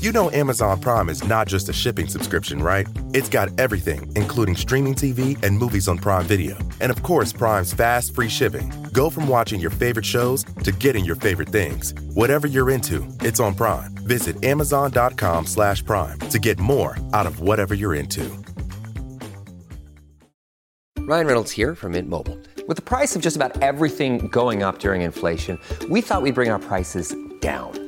You know Amazon Prime is not just a shipping subscription, right? It's got everything, including streaming TV and movies on Prime Video. And of course, Prime's fast, free shipping. Go from watching your favorite shows to getting your favorite things. Whatever you're into, it's on Prime. Visit amazon.com slash prime to get more out of whatever you're into. Ryan Reynolds here from Mint Mobile. With the price of just about everything going up during inflation, we thought we'd bring our prices down.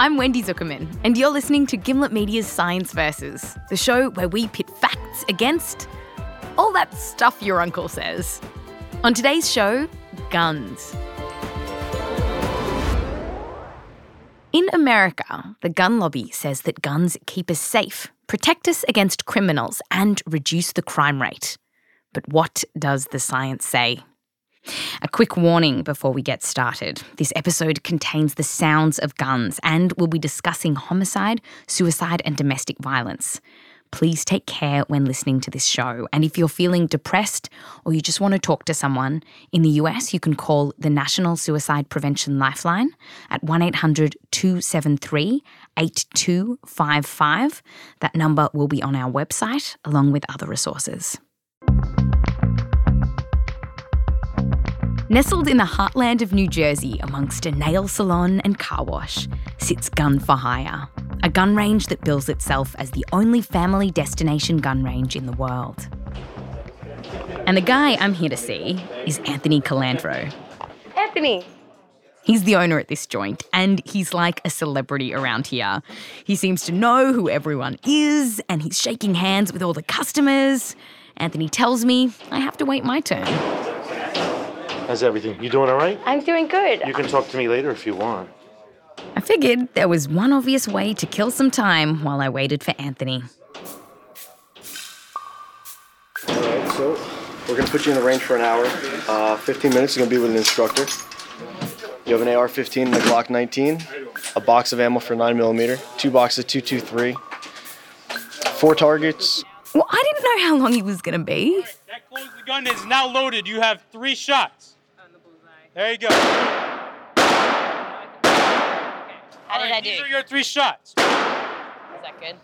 I'm Wendy Zukerman, and you're listening to Gimlet Media's Science Versus, the show where we pit facts against all that stuff your uncle says. On today's show, guns. In America, the gun lobby says that guns keep us safe, protect us against criminals, and reduce the crime rate. But what does the science say? A quick warning before we get started. This episode contains the sounds of guns and we'll be discussing homicide, suicide, and domestic violence. Please take care when listening to this show. And if you're feeling depressed or you just want to talk to someone, in the US, you can call the National Suicide Prevention Lifeline at 1 800 273 8255. That number will be on our website along with other resources. Nestled in the heartland of New Jersey, amongst a nail salon and car wash, sits Gun for Hire, a gun range that bills itself as the only family destination gun range in the world. And the guy I'm here to see is Anthony Colandro. Anthony! He's the owner at this joint, and he's like a celebrity around here. He seems to know who everyone is, and he's shaking hands with all the customers. Anthony tells me I have to wait my turn. How's everything? You doing all right? I'm doing good. You can talk to me later if you want. I figured there was one obvious way to kill some time while I waited for Anthony. All right, so we're gonna put you in the range for an hour. Uh, 15 minutes is gonna be with an instructor. You have an AR-15 and a Glock 19, a box of ammo for 9 millimeter, two boxes of 223, four targets. Well, I didn't know how long he was going to be. That closes the gun is now loaded. You have three shots. There you go. How did I do? These are your three shots. Is that good?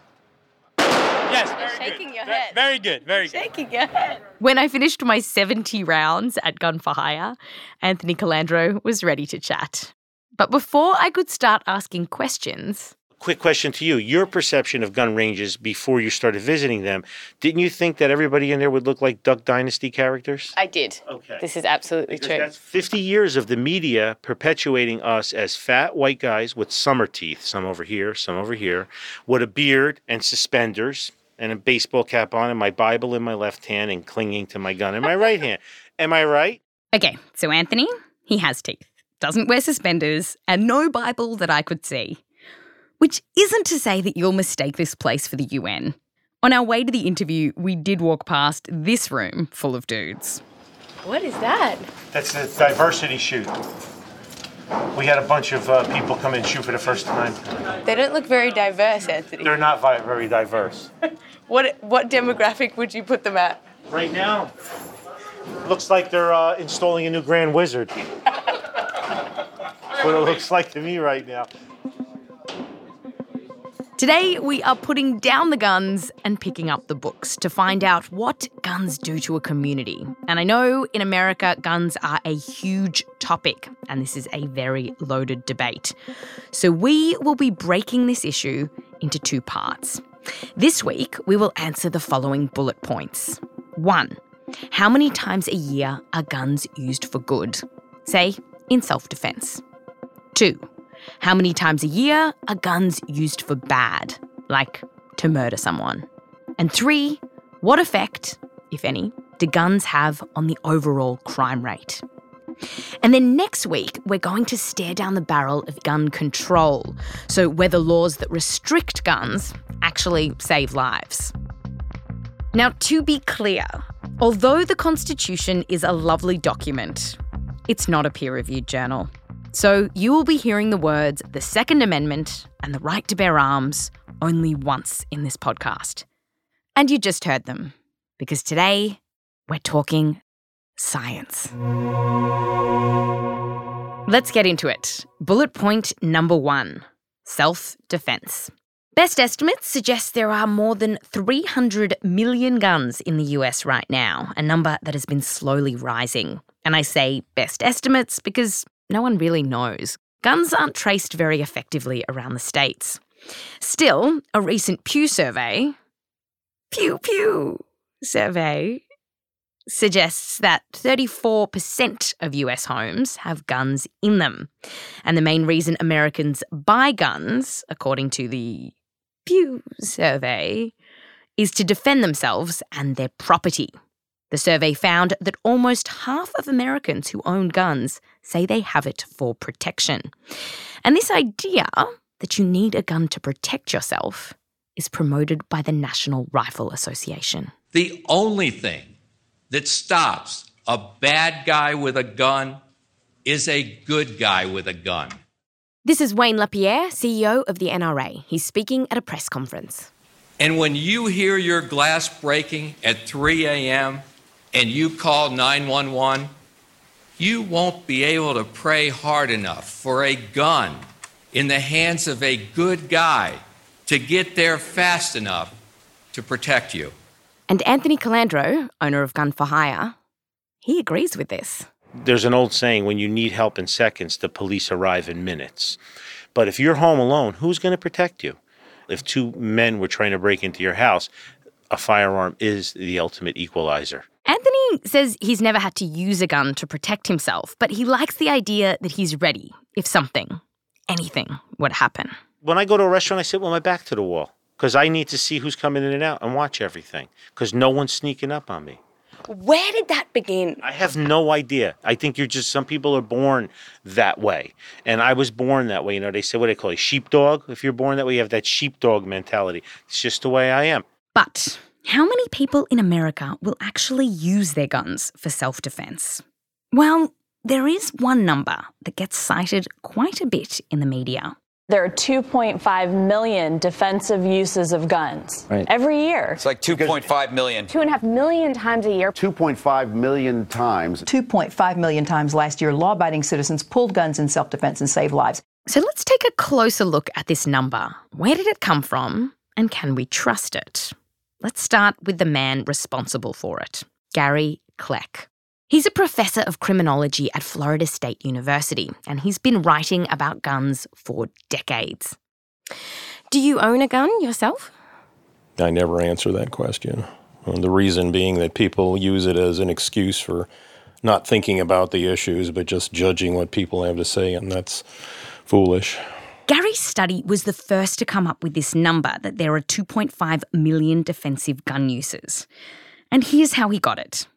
Yes. Very shaking good. your head. Very good. Very good. Shaking your head. When I finished my 70 rounds at Gun for Hire, Anthony Colandro was ready to chat. But before I could start asking questions, Quick question to you. Your perception of gun ranges before you started visiting them, didn't you think that everybody in there would look like Duck Dynasty characters? I did. Okay. This is absolutely Because true. that's 50 years of the media perpetuating us as fat white guys with summer teeth, some over here, some over here, with a beard and suspenders and a baseball cap on and my Bible in my left hand and clinging to my gun in my right hand. Am I right? okay, so Anthony, he has teeth, doesn't wear suspenders, and no Bible that I could see. Which isn't to say that you'll mistake this place for the UN. On our way to the interview, we did walk past this room full of dudes. what is that? That's the diversity shoot. We had a bunch of uh, people come in shoot for the first time. They don't look very diverse, Anthony. They're not vi- very diverse. What what demographic would you put them at? Right now, looks like they're uh, installing a new Grand Wizard. what it looks like to me right now. Today, we are putting down the guns and picking up the books to find out what guns do to a community. And I know in America, guns are a huge topic, and this is a very loaded debate. So we will be breaking this issue into two parts. This week, we will answer the following bullet points. One, how many times a year are guns used for good? Say, in self defense. Two, how many times a year are guns used for bad, like to murder someone? And three, what effect, if any, do guns have on the overall crime rate? And then next week, we're going to stare down the barrel of gun control. So, whether laws that restrict guns actually save lives. Now, to be clear, although the Constitution is a lovely document, it's not a peer reviewed journal. So, you will be hearing the words the Second Amendment and the right to bear arms only once in this podcast. And you just heard them, because today we're talking science. Let's get into it. Bullet point number one self defense. Best estimates suggest there are more than 300 million guns in the US right now, a number that has been slowly rising. And I say best estimates because no one really knows. Guns aren't traced very effectively around the states. Still, a recent Pew survey, Pew Pew survey, suggests that 34% of US homes have guns in them. And the main reason Americans buy guns, according to the Pew survey, is to defend themselves and their property. The survey found that almost half of Americans who own guns say they have it for protection. And this idea that you need a gun to protect yourself is promoted by the National Rifle Association. The only thing that stops a bad guy with a gun is a good guy with a gun. This is Wayne Lapierre, CEO of the NRA. He's speaking at a press conference. And when you hear your glass breaking at 3 a.m. and you call 911, you won't be able to pray hard enough for a gun in the hands of a good guy to get there fast enough to protect you. And Anthony Colandro, owner of Gun for Hire, he agrees with this. There's an old saying when you need help in seconds, the police arrive in minutes. But if you're home alone, who's going to protect you? If two men were trying to break into your house, a firearm is the ultimate equalizer. Anthony says he's never had to use a gun to protect himself, but he likes the idea that he's ready if something, anything, would happen. When I go to a restaurant, I sit with my back to the wall because I need to see who's coming in and out and watch everything because no one's sneaking up on me. Where did that begin? I have no idea. I think you're just, some people are born that way. And I was born that way. You know, they say, what do they call a Sheepdog. If you're born that way, you have that sheepdog mentality. It's just the way I am. But how many people in America will actually use their guns for self defense? Well, there is one number that gets cited quite a bit in the media. There are 2.5 million defensive uses of guns Right. every year. It's like 2.5 million. Two and a half million times a year. 2.5 million times. 2.5 million times last year, law abiding citizens pulled guns in self defense and saved lives. So let's take a closer look at this number. Where did it come from, and can we trust it? Let's start with the man responsible for it, Gary Kleck. He's a professor of criminology at Florida State University, and he's been writing about guns for decades. Do you own a gun yourself? I never answer that question. Uh, the reason being that people use it as an excuse for not thinking about the issues, but just judging what people have to say, and that's foolish. Gary's study was the first to come up with this number that there are 2.5 million defensive gun users. And here's how he got it.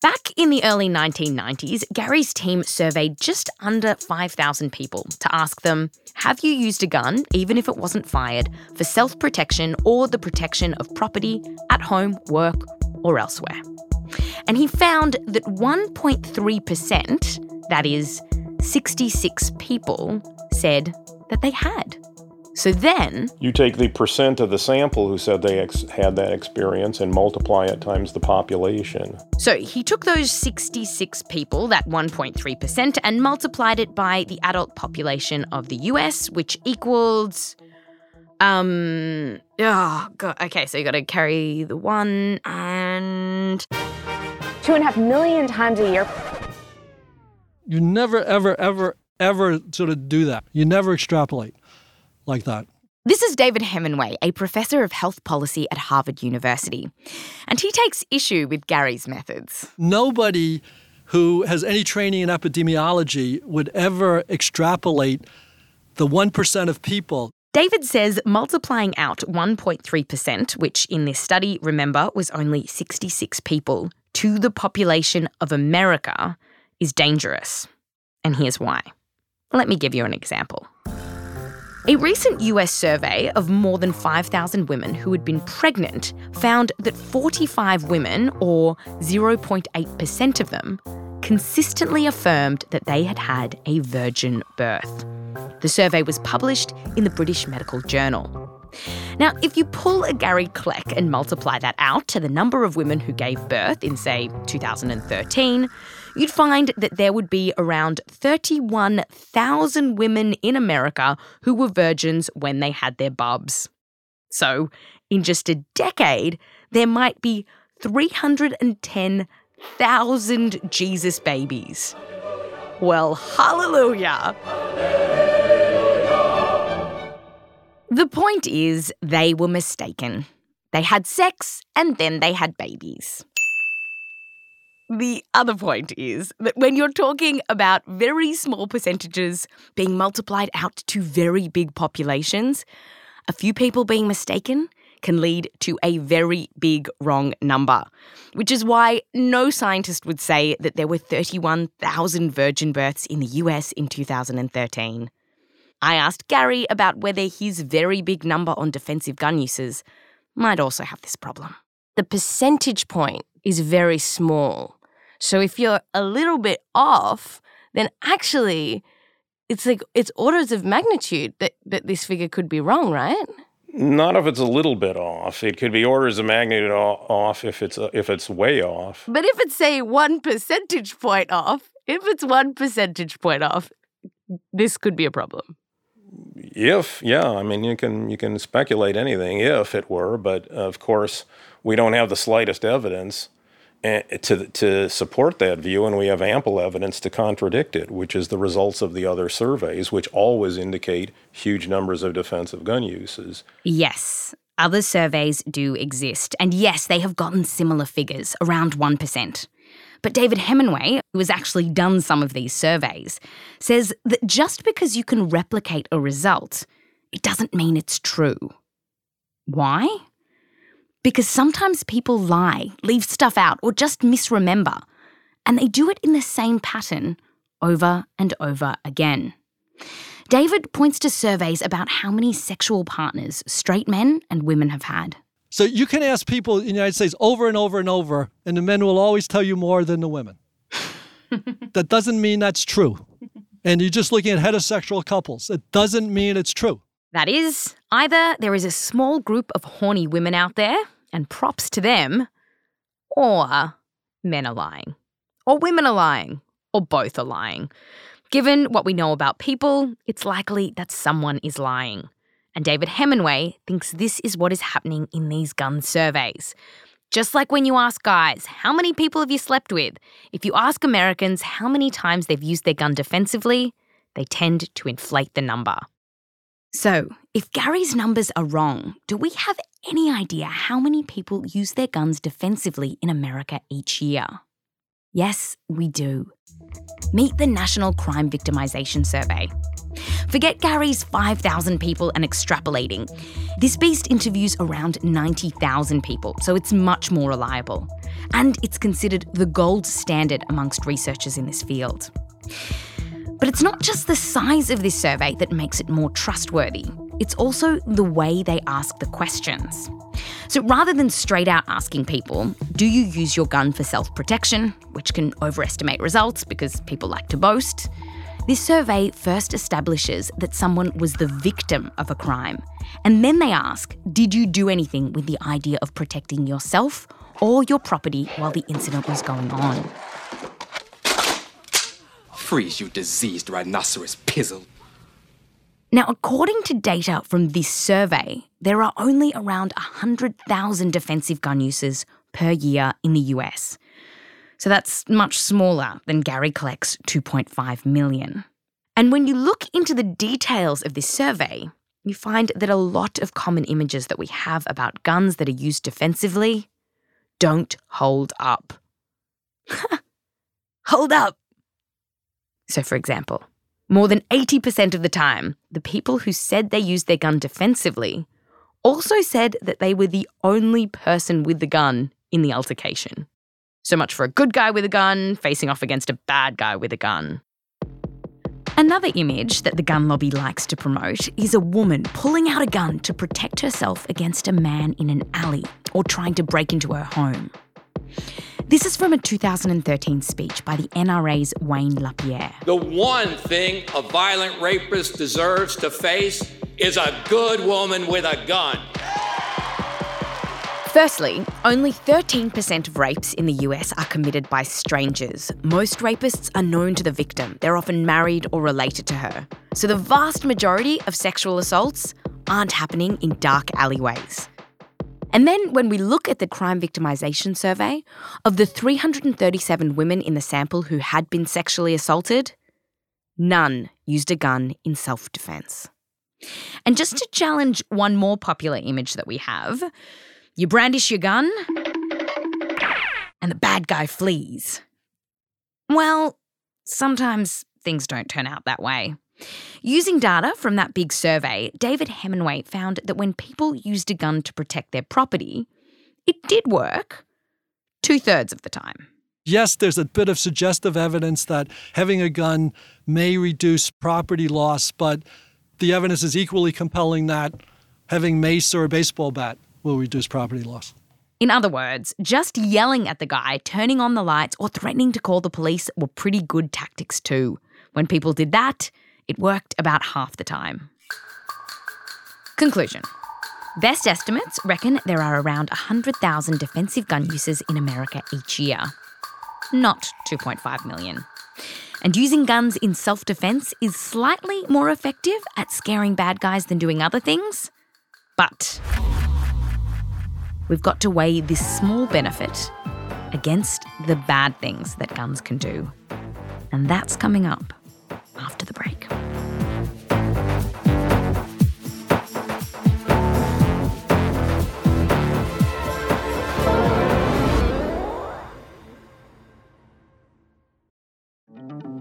Back in the early 1990s, Gary's team surveyed just under 5,000 people to ask them Have you used a gun, even if it wasn't fired, for self protection or the protection of property at home, work, or elsewhere? And he found that 1.3%, that is, 66 people, said that they had. So then, You take the percent of the sample who said they ex- had that experience and multiply it times the population. So he took those 66 people, that 1.3%, and multiplied it by the adult population of the US, which equals. Um. Oh, God. Okay, so you got to carry the one and. Two and a half million times a year. You never, ever, ever, ever sort of do that. You never extrapolate like that. This is David Hemenway, a professor of health policy at Harvard University. And he takes issue with Gary's methods. Nobody who has any training in epidemiology would ever extrapolate the 1% of people. David says multiplying out 1.3%, which in this study, remember, was only 66 people, to the population of America is dangerous. And here's why. Let me give you an example. A recent US survey of more than 5,000 women who had been pregnant found that 45 women, or 0.8% of them, consistently affirmed that they had had a virgin birth. The survey was published in the British Medical Journal. Now, if you pull a Gary Kleck and multiply that out to the number of women who gave birth in, say, 2013, you'd find that there would be around 31,000 women in America who were virgins when they had their bubs. So, in just a decade, there might be 310,000 Jesus babies. Well, hallelujah! The point is, they were mistaken. They had sex and then they had babies. The other point is that when you're talking about very small percentages being multiplied out to very big populations, a few people being mistaken can lead to a very big wrong number, which is why no scientist would say that there were 31,000 virgin births in the US in 2013. I asked Gary about whether his very big number on defensive gun uses might also have this problem. The percentage point is very small. So if you're a little bit off, then actually it's like it's orders of magnitude that, that this figure could be wrong, right? Not if it's a little bit off. It could be orders of magnitude off if it's uh, if it's way off. But if it's say one percentage point off, if it's one percentage point off, this could be a problem. If yeah, I mean you can you can speculate anything if it were, but of course we don't have the slightest evidence Eh, to to support that view, and we have ample evidence to contradict it, which is the results of the other surveys, which always indicate huge numbers of defensive gun uses. Yes, other surveys do exist, and yes, they have gotten similar figures, around one percent. But David Hemenway, who has actually done some of these surveys, says that just because you can replicate a result, it doesn't mean it's true. Why? Because sometimes people lie, leave stuff out, or just misremember. And they do it in the same pattern over and over again. David points to surveys about how many sexual partners straight men and women have had. So you can ask people in the United States over and over and over, and the men will always tell you more than the women. that doesn't mean that's true. And you're just looking at heterosexual couples. It doesn't mean it's true. That is, either there is a small group of horny women out there, and props to them, or men are lying, or women are lying, or both are lying. Given what we know about people, it's likely that someone is lying. And David Hemenway thinks this is what is happening in these gun surveys. Just like when you ask guys, how many people have you slept with? If you ask Americans how many times they've used their gun defensively, they tend to inflate the number. So, if Gary's numbers are wrong, do we have any idea how many people use their guns defensively in America each year? Yes, we do. Meet the National Crime Victimisation Survey. Forget Gary's 5,000 people and extrapolating. This beast interviews around 90,000 people, so it's much more reliable. And it's considered the gold standard amongst researchers in this field. But it's not just the size of this survey that makes it more trustworthy, it's also the way they ask the questions. So rather than straight out asking people, do you use your gun for self protection, which can overestimate results because people like to boast, this survey first establishes that someone was the victim of a crime. And then they ask, did you do anything with the idea of protecting yourself or your property while the incident was going on? Freeze, you diseased rhinoceros pizzle. Now, according to data from this survey, there are only around 100,000 defensive gun uses per year in the US. So that's much smaller than Gary Kleck's 2.5 million. And when you look into the details of this survey, you find that a lot of common images that we have about guns that are used defensively don't hold up. hold up! So, for example, more than 80% of the time, the people who said they used their gun defensively also said that they were the only person with the gun in the altercation. So much for a good guy with a gun facing off against a bad guy with a gun. Another image that the gun lobby likes to promote is a woman pulling out a gun to protect herself against a man in an alley or trying to break into her home. This is from a 2013 speech by the NRA's Wayne LaPierre. The one thing a violent rapist deserves to face is a good woman with a gun. Firstly, only 13% of rapes in the US are committed by strangers. Most rapists are known to the victim, they're often married or related to her. So the vast majority of sexual assaults aren't happening in dark alleyways. And then when we look at the crime victimisation survey, of the 337 women in the sample who had been sexually assaulted, none used a gun in self defence. And just to challenge one more popular image that we have, you brandish your gun, and the bad guy flees. Well, sometimes things don't turn out that way. Using data from that big survey, David Hemenway found that when people used a gun to protect their property, it did work two thirds of the time. Yes, there's a bit of suggestive evidence that having a gun may reduce property loss, but the evidence is equally compelling that having mace or a baseball bat will reduce property loss. In other words, just yelling at the guy, turning on the lights, or threatening to call the police were pretty good tactics too. When people did that, it worked about half the time. Conclusion Best estimates reckon there are around 100,000 defensive gun uses in America each year. Not 2.5 million. And using guns in self defense is slightly more effective at scaring bad guys than doing other things. But we've got to weigh this small benefit against the bad things that guns can do. And that's coming up after the break.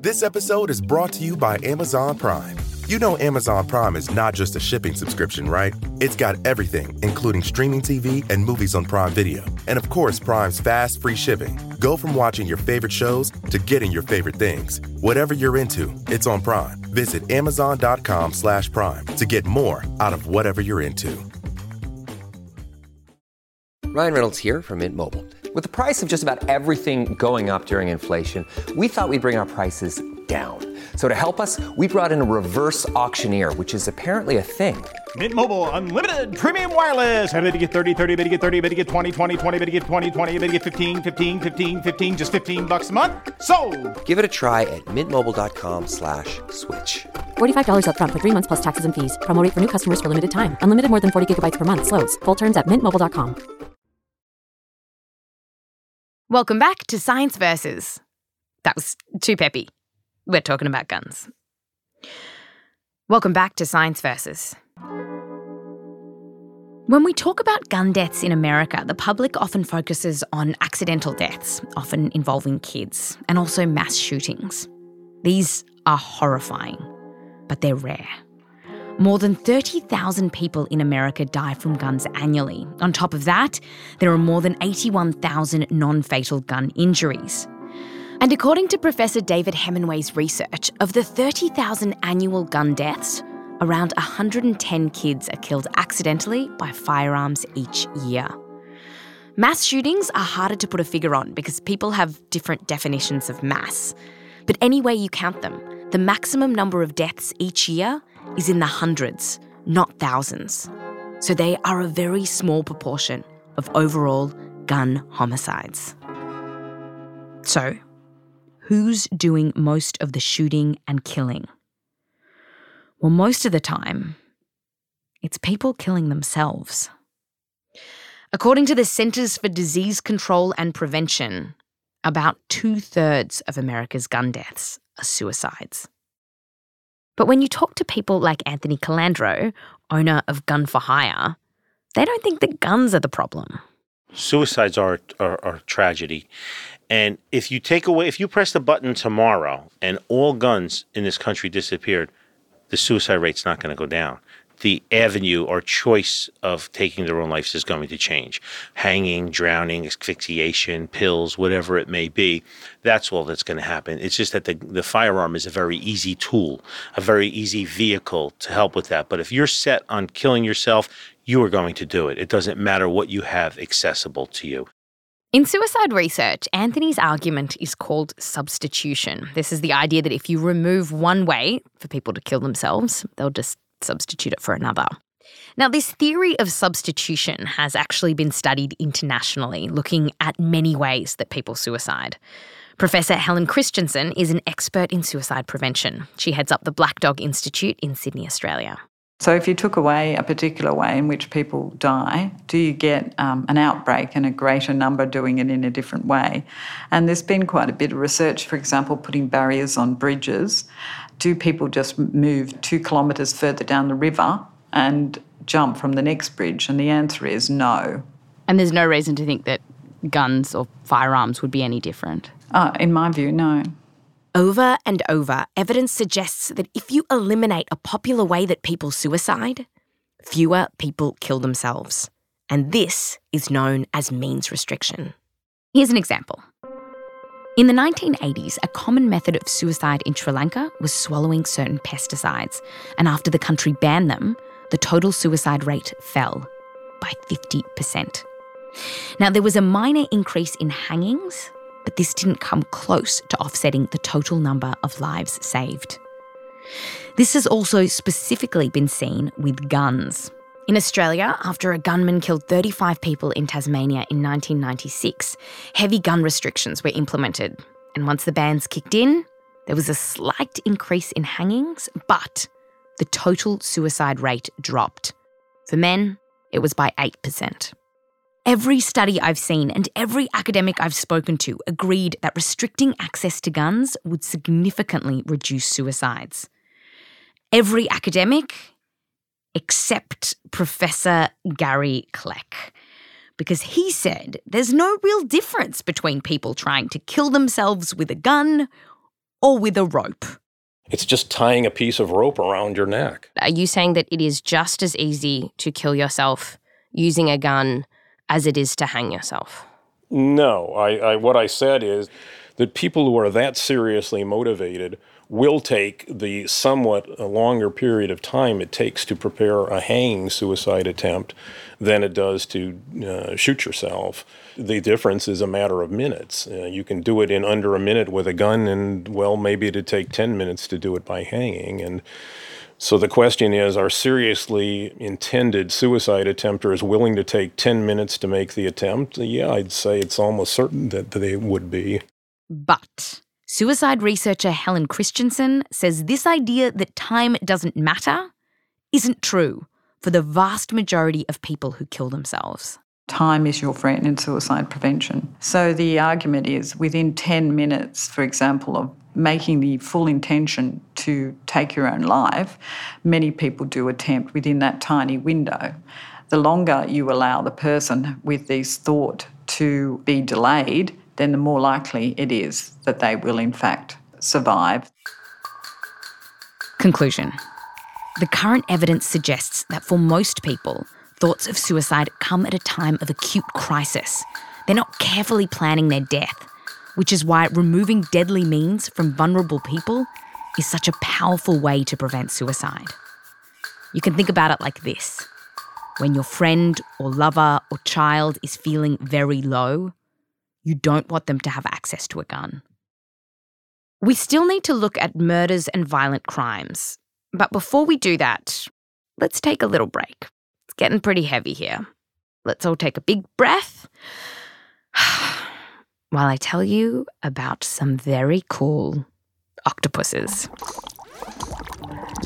This episode is brought to you by Amazon Prime. You know Amazon Prime is not just a shipping subscription, right? It's got everything, including streaming TV and movies on Prime Video. And of course, Prime's fast, free shipping. Go from watching your favorite shows to getting your favorite things. Whatever you're into, it's on Prime. Visit amazon.com slash prime to get more out of whatever you're into. Ryan Reynolds here from Mint Mobile. With the price of just about everything going up during inflation, we thought we'd bring our prices down. So to help us, we brought in a reverse auctioneer, which is apparently a thing. Mint Mobile unlimited premium wireless. Ready to get 30, 30, bit to get 30, bit to get 20, 20, 20, bit to get 20, 20, bit to get 15, 15, 15, 15 just 15 bucks a month. So, Give it a try at mintmobile.com slash switch. $45 upfront for three months plus taxes and fees. Promo rate for new customers for limited time. Unlimited more than 40 gigabytes per month. Slows. Full terms at mintmobile.com. Welcome back to Science Versus. That was too peppy. We're talking about guns. Welcome back to Science Versus. When we talk about gun deaths in America, the public often focuses on accidental deaths, often involving kids, and also mass shootings. These are horrifying, but they're rare. More than 30,000 people in America die from guns annually. On top of that, there are more than 81,000 non fatal gun injuries. And according to Professor David Hemenway's research, of the 30,000 annual gun deaths, around 110 kids are killed accidentally by firearms each year. Mass shootings are harder to put a figure on because people have different definitions of mass. But any way you count them, the maximum number of deaths each year is in the hundreds, not thousands. So they are a very small proportion of overall gun homicides. So, who's doing most of the shooting and killing? Well, most of the time, it's people killing themselves. According to the Centers for Disease Control and Prevention, about two thirds of America's gun deaths are suicides. But when you talk to people like Anthony Colandro, owner of Gun for Hire, they don't think that guns are the problem. Suicides are, are, are a tragedy. And if you take away, if you press the button tomorrow and all guns in this country disappeared, the suicide rate's not going to go down. The avenue or choice of taking their own lives is going to change. Hanging, drowning, asphyxiation, pills, whatever it may be, that's all that's going to happen. It's just that the, the firearm is a very easy tool, a very easy vehicle to help with that. But if you're set on killing yourself, you are going to do it. It doesn't matter what you have accessible to you. In suicide research, Anthony's argument is called substitution. This is the idea that if you remove one way for people to kill themselves, they'll just substitute it for another. Now, this theory of substitution has actually been studied internationally, looking at many ways that people suicide. Professor Helen Christensen is an expert in suicide prevention. She heads up the Black Dog Institute in Sydney, Australia. So, if you took away a particular way in which people die, do you get um, an outbreak and a greater number doing it in a different way? And there's been quite a bit of research, for example, putting barriers on bridges. Do people just move two kilometres further down the river and jump from the next bridge? And the answer is no. And there's no reason to think that guns or firearms would be any different? Uh, in my view, no. Over and over, evidence suggests that if you eliminate a popular way that people suicide, fewer people kill themselves. And this is known as means restriction. Here's an example. In the 1980s, a common method of suicide in Sri Lanka was swallowing certain pesticides. And after the country banned them, the total suicide rate fell by 50%. Now, there was a minor increase in hangings, but this didn't come close to offsetting the total number of lives saved. This has also specifically been seen with guns. In Australia, after a gunman killed 35 people in Tasmania in 1996, heavy gun restrictions were implemented. And once the bans kicked in, there was a slight increase in hangings, but the total suicide rate dropped. For men, it was by 8%. Every study I've seen and every academic I've spoken to agreed that restricting access to guns would significantly reduce suicides. Every academic except Professor Gary Kleck. Because he said there's no real difference between people trying to kill themselves with a gun or with a rope. It's just tying a piece of rope around your neck. Are you saying that it is just as easy to kill yourself using a gun as it is to hang yourself? No, I, I, what I said is that people who are that seriously motivated will take the somewhat longer period of time it takes to prepare a hanging suicide attempt than it does to uh, shoot yourself. The difference is a matter of minutes. Uh, you can do it in under a minute with a gun, and well, maybe it'd take 10 minutes to do it by hanging. And so the question is Are seriously intended suicide attempters willing to take 10 minutes to make the attempt? Yeah, I'd say it's almost certain that they would be. But suicide researcher Helen Christensen says this idea that time doesn't matter isn't true for the vast majority of people who kill themselves. Time is your friend in suicide prevention. So the argument is within 10 minutes, for example, of making the full intention to take your own life, many people do attempt within that tiny window. The longer you allow the person with this thought to be delayed, then the more likely it is that they will, in fact, survive. Conclusion The current evidence suggests that for most people, thoughts of suicide come at a time of acute crisis. They're not carefully planning their death which is why removing deadly means from vulnerable people is such a powerful way to prevent suicide. You can think about it like this when your friend or lover or child is feeling very low, you don't want them to have access to a gun. We still need to look at murders and violent crimes. But before we do that, let's take a little break. It's getting pretty heavy here. Let's all take a big breath while I tell you about some very cool octopuses.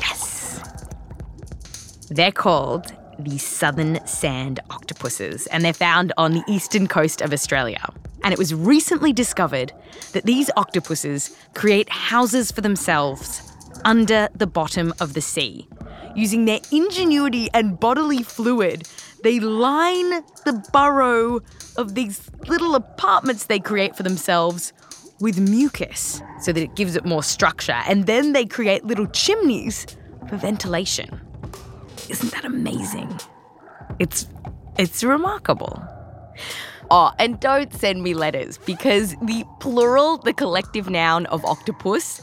Yes! They're called the southern sand octopuses, and they're found on the eastern coast of Australia. And it was recently discovered that these octopuses create houses for themselves under the bottom of the sea. Using their ingenuity and bodily fluid, they line the burrow of these little apartments they create for themselves with mucus so that it gives it more structure. And then they create little chimneys for ventilation. Isn't that amazing? It's it's remarkable. Oh, and don't send me letters because the plural, the collective noun of octopus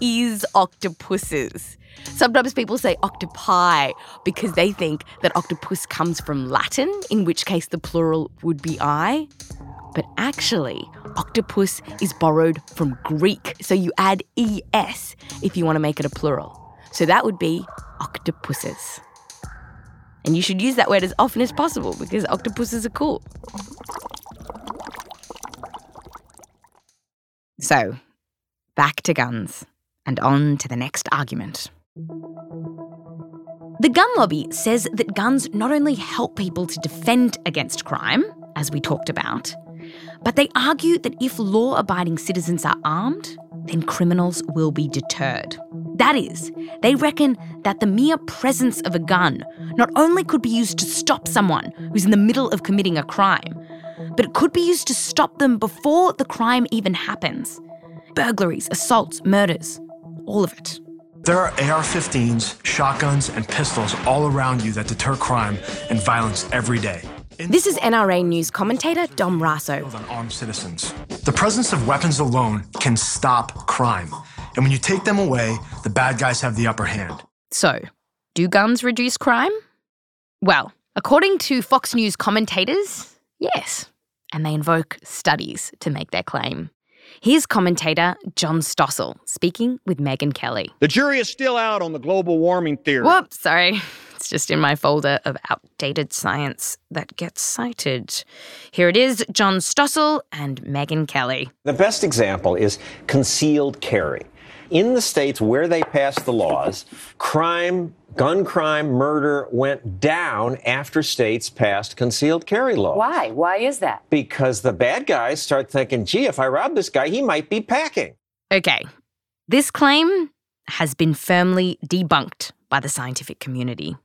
is octopuses. Sometimes people say octopi because they think that octopus comes from Latin, in which case the plural would be I. But actually, octopus is borrowed from Greek, so you add es if you want to make it a plural. So that would be octopuses. And you should use that word as often as possible because octopuses are cool. So, back to guns and on to the next argument. The gun lobby says that guns not only help people to defend against crime, as we talked about, but they argue that if law abiding citizens are armed, then criminals will be deterred. That is, they reckon that the mere presence of a gun not only could be used to stop someone who's in the middle of committing a crime, but it could be used to stop them before the crime even happens. Burglaries, assaults, murders, all of it. There are AR 15s, shotguns, and pistols all around you that deter crime and violence every day. This is NRA News commentator Dom Raso. On armed citizens. The presence of weapons alone can stop crime. And when you take them away, the bad guys have the upper hand. So, do guns reduce crime? Well, according to Fox News commentators, yes. And they invoke studies to make their claim. Here's commentator John Stossel speaking with Megyn Kelly. The jury is still out on the global warming theory. Whoops, sorry. It's just in my folder of outdated science that gets cited. Here it is John Stossel and Megyn Kelly. The best example is concealed carry. In the states where they passed the laws, crime, gun crime, murder went down after states passed concealed carry laws. Why? Why is that? Because the bad guys start thinking, gee, if I rob this guy, he might be packing. Okay, this claim has been firmly debunked by the scientific community.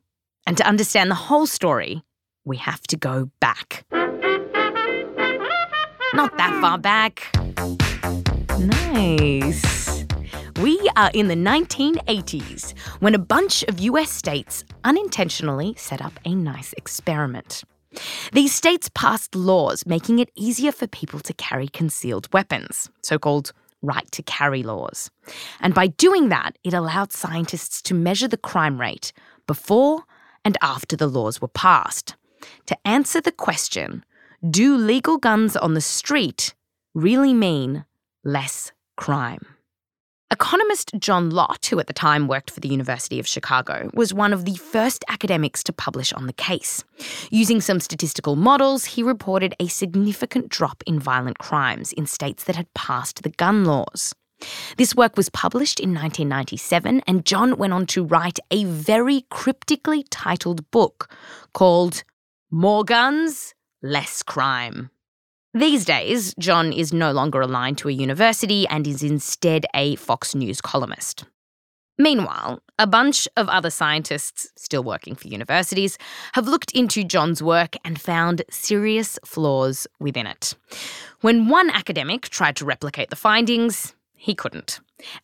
And to understand the whole story, we have to go back. Not that far back. Nice. We are in the 1980s when a bunch of US states unintentionally set up a nice experiment. These states passed laws making it easier for people to carry concealed weapons, so called right to carry laws. And by doing that, it allowed scientists to measure the crime rate before and after the laws were passed. To answer the question, do legal guns on the street really mean less crime? Economist John Lott, who at the time worked for the University of Chicago, was one of the first academics to publish on the case. Using some statistical models, he reported a significant drop in violent crimes in states that had passed the gun laws. This work was published in 1997, and John went on to write a very cryptically titled book called More Guns, Less Crime. These days, John is no longer aligned to a university and is instead a Fox News columnist. Meanwhile, a bunch of other scientists, still working for universities, have looked into John's work and found serious flaws within it. When one academic tried to replicate the findings, he couldn't.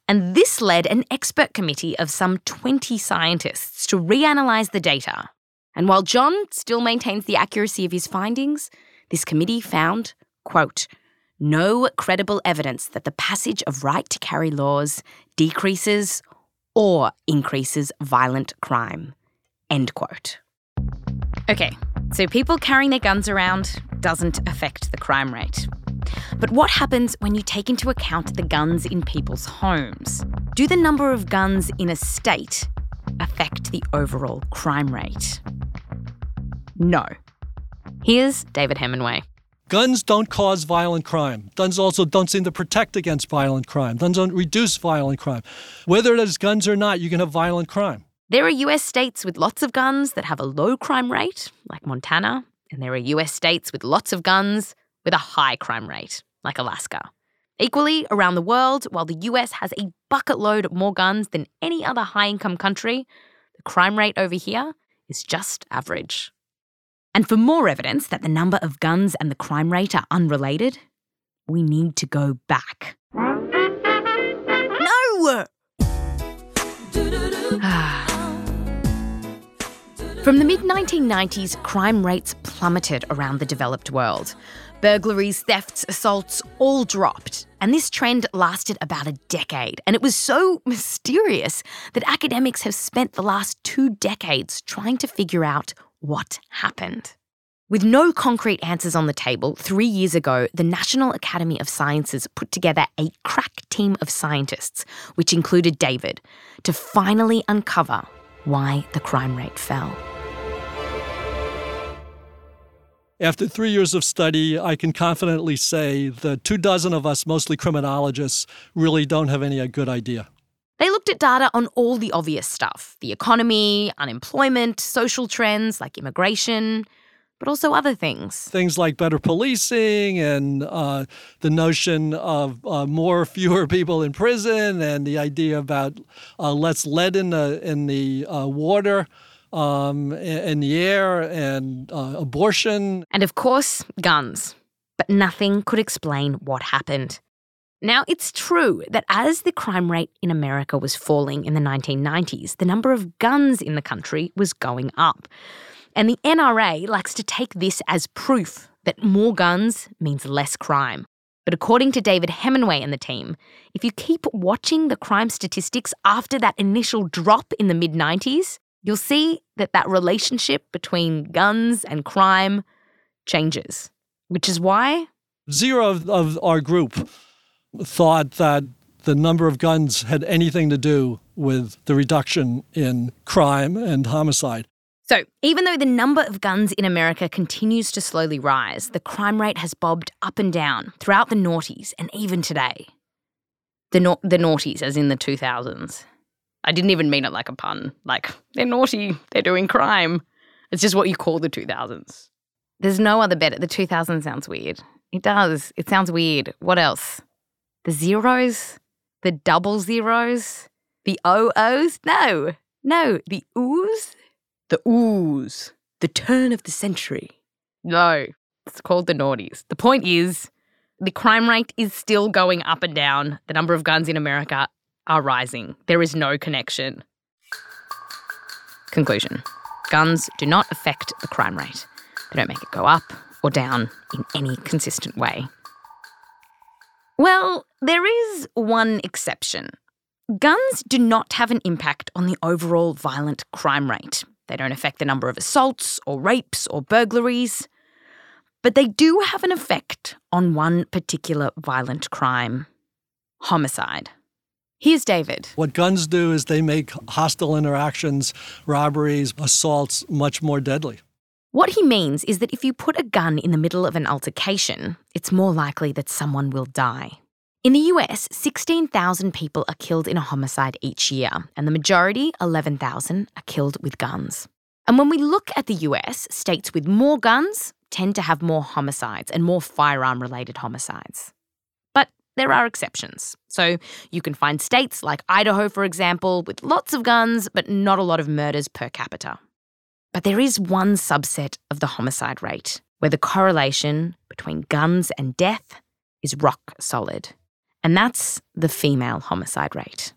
And this led an expert committee of some 20 scientists to reanalyze the data. And while John still maintains the accuracy of his findings, this committee found, quote, no credible evidence that the passage of right to carry laws decreases or increases violent crime. End quote. Okay, so people carrying their guns around doesn't affect the crime rate. But what happens when you take into account the guns in people's homes? Do the number of guns in a state affect the overall crime rate? No. Here's David Hemenway. Guns don't cause violent crime. Guns also don't seem to protect against violent crime. Guns don't reduce violent crime. Whether there's guns or not, you can have violent crime. There are US states with lots of guns that have a low crime rate, like Montana, and there are US states with lots of guns with a high crime rate, like Alaska. Equally, around the world, while the US has a bucket load more guns than any other high income country, the crime rate over here is just average. And for more evidence that the number of guns and the crime rate are unrelated, we need to go back. No! From the mid 1990s, crime rates plummeted around the developed world. Burglaries, thefts, assaults all dropped. And this trend lasted about a decade. And it was so mysterious that academics have spent the last two decades trying to figure out what happened. With no concrete answers on the table, three years ago, the National Academy of Sciences put together a crack team of scientists, which included David, to finally uncover why the crime rate fell. After three years of study, I can confidently say the two dozen of us, mostly criminologists, really don't have any good idea. They looked at data on all the obvious stuff the economy, unemployment, social trends like immigration, but also other things. Things like better policing and uh, the notion of uh, more, fewer people in prison, and the idea about uh, less lead in the in the uh, water um, in the air and uh, abortion. And of course, guns. But nothing could explain what happened. Now, it's true that as the crime rate in America was falling in the 1990s, the number of guns in the country was going up. And the NRA likes to take this as proof that more guns means less crime. But according to David Hemenway and the team, if you keep watching the crime statistics after that initial drop in the mid 90s, you'll see that that relationship between guns and crime changes, which is why zero of, of our group thought that the number of guns had anything to do with the reduction in crime and homicide. So, even though the number of guns in America continues to slowly rise, the crime rate has bobbed up and down throughout the noughties and even today. The, no- the noughties, as in the 2000s. I didn't even mean it like a pun. Like, they're naughty, they're doing crime. It's just what you call the 2000s. There's no other better. The 2000s sounds weird. It does. It sounds weird. What else? The zeros? The double zeros? The OOs? No. No. The ooze? The ooze. The turn of the century. No. It's called the naughties. The point is, the crime rate is still going up and down. The number of guns in America are rising. There is no connection. Conclusion Guns do not affect the crime rate, they don't make it go up or down in any consistent way. Well, there is one exception. Guns do not have an impact on the overall violent crime rate. They don't affect the number of assaults or rapes or burglaries. But they do have an effect on one particular violent crime homicide. Here's David. What guns do is they make hostile interactions, robberies, assaults much more deadly. What he means is that if you put a gun in the middle of an altercation, it's more likely that someone will die. In the US, 16,000 people are killed in a homicide each year, and the majority, 11,000, are killed with guns. And when we look at the US, states with more guns tend to have more homicides and more firearm related homicides. But there are exceptions. So you can find states like Idaho, for example, with lots of guns, but not a lot of murders per capita. But there is one subset of the homicide rate where the correlation between guns and death is rock solid, and that's the female homicide rate.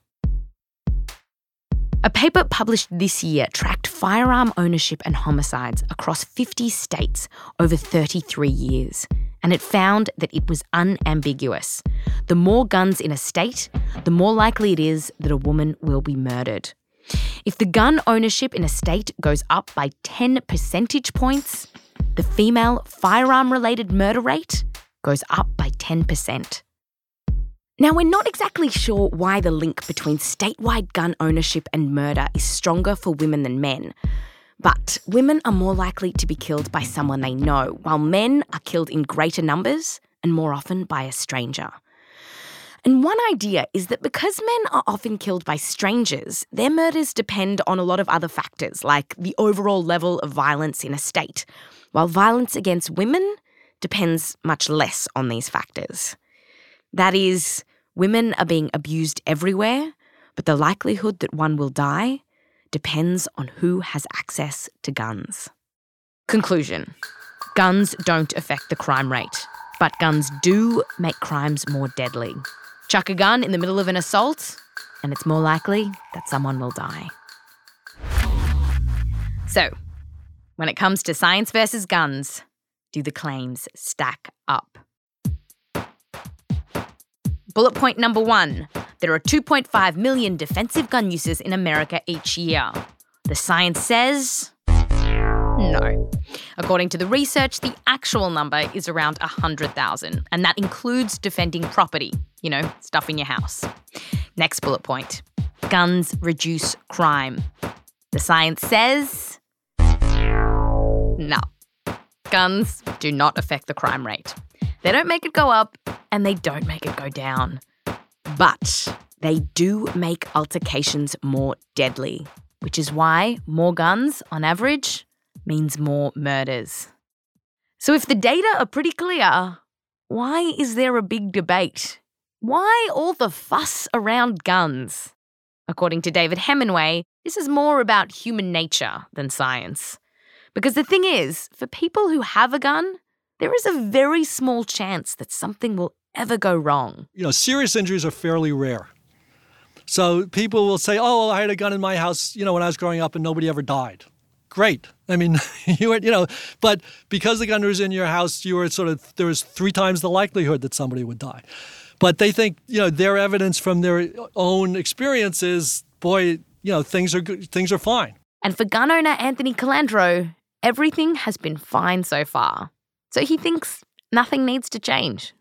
A paper published this year tracked firearm ownership and homicides across 50 states over 33 years, and it found that it was unambiguous. The more guns in a state, the more likely it is that a woman will be murdered. If the gun ownership in a state goes up by 10 percentage points, the female firearm related murder rate goes up by 10%. Now, we're not exactly sure why the link between statewide gun ownership and murder is stronger for women than men. But women are more likely to be killed by someone they know, while men are killed in greater numbers and more often by a stranger. And one idea is that because men are often killed by strangers, their murders depend on a lot of other factors, like the overall level of violence in a state, while violence against women depends much less on these factors. That is, women are being abused everywhere, but the likelihood that one will die depends on who has access to guns. Conclusion Guns don't affect the crime rate, but guns do make crimes more deadly. Chuck a gun in the middle of an assault, and it's more likely that someone will die. So, when it comes to science versus guns, do the claims stack up? Bullet point number one there are 2.5 million defensive gun uses in America each year. The science says no. According to the research, the actual number is around 100,000, and that includes defending property, you know, stuff in your house. Next bullet point guns reduce crime. The science says no. Guns do not affect the crime rate. They don't make it go up, and they don't make it go down. But they do make altercations more deadly, which is why more guns, on average, means more murders. So if the data are pretty clear, why is there a big debate? Why all the fuss around guns? According to David Hemenway, this is more about human nature than science. Because the thing is, for people who have a gun, there is a very small chance that something will ever go wrong. You know, serious injuries are fairly rare. So people will say, "Oh, well, I had a gun in my house, you know, when I was growing up, and nobody ever died." Great. I mean, you were, you know, but because the gun was in your house, you were sort of there was three times the likelihood that somebody would die. But they think, you know, their evidence from their own experiences, boy, you know, things are good, things are fine. And for gun owner Anthony Colandro, everything has been fine so far. So he thinks nothing needs to change.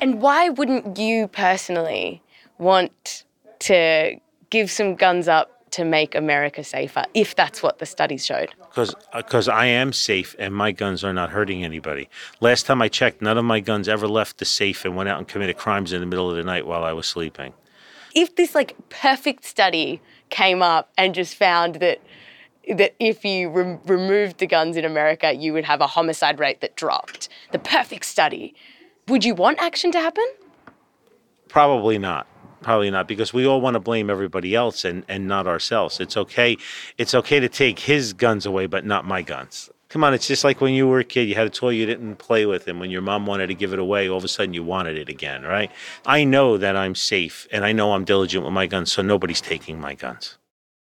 And why wouldn't you personally want to give some guns up to make America safer, if that's what the studies showed? Because uh, because I am safe and my guns are not hurting anybody. Last time I checked, none of my guns ever left the safe and went out and committed crimes in the middle of the night while I was sleeping. If this like perfect study came up and just found that that if you re- removed the guns in America, you would have a homicide rate that dropped. The perfect study. Would you want action to happen? Probably not. Probably not because we all want to blame everybody else and, and not ourselves. It's okay. It's okay to take his guns away, but not my guns. Come on, it's just like when you were a kid, you had a toy you didn't play with, and when your mom wanted to give it away, all of a sudden you wanted it again, right? I know that I'm safe and I know I'm diligent with my guns, so nobody's taking my guns.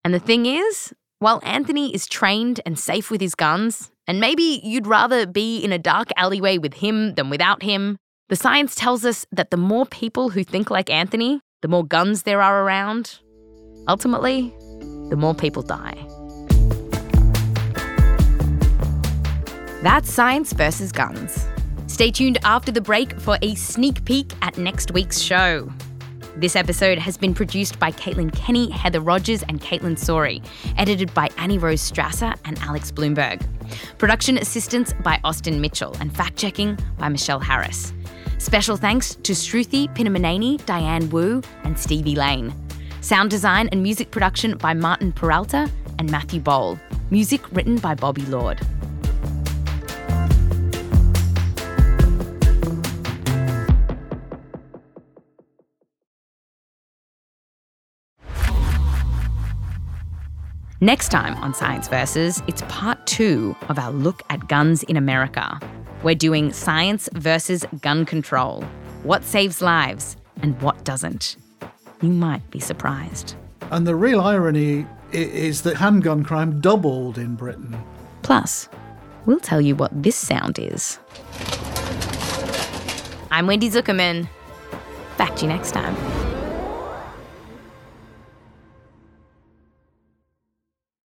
And the thing is, while Anthony is trained and safe with his guns, and maybe you'd rather be in a dark alleyway with him than without him, the science tells us that the more people who think like Anthony, the more guns there are around, ultimately, the more people die. That's Science versus Guns. Stay tuned after the break for a sneak peek at next week's show. This episode has been produced by Caitlin Kenney, Heather Rogers, and Kaitlyn Sawrey, edited by Annie Rose Strasser and Alex Blumberg. Production assistance by Austin Mitchell, and fact checking by Michelle Harris. Special thanks to Shruti Pinamaneni, Diane Wu, and Stevie Lane. Sound design and music production by Martin Peralta and Matthew Boll. Music written by Bobby Lord. Next time on Science Versus, it's part two of our look at guns in America. We're doing science versus gun control. What saves lives and what doesn't? You might be surprised. And the real irony is that handgun crime doubled in Britain. Plus, we'll tell you what this sound is. I'm Wendy Zukerman. Back to you next time.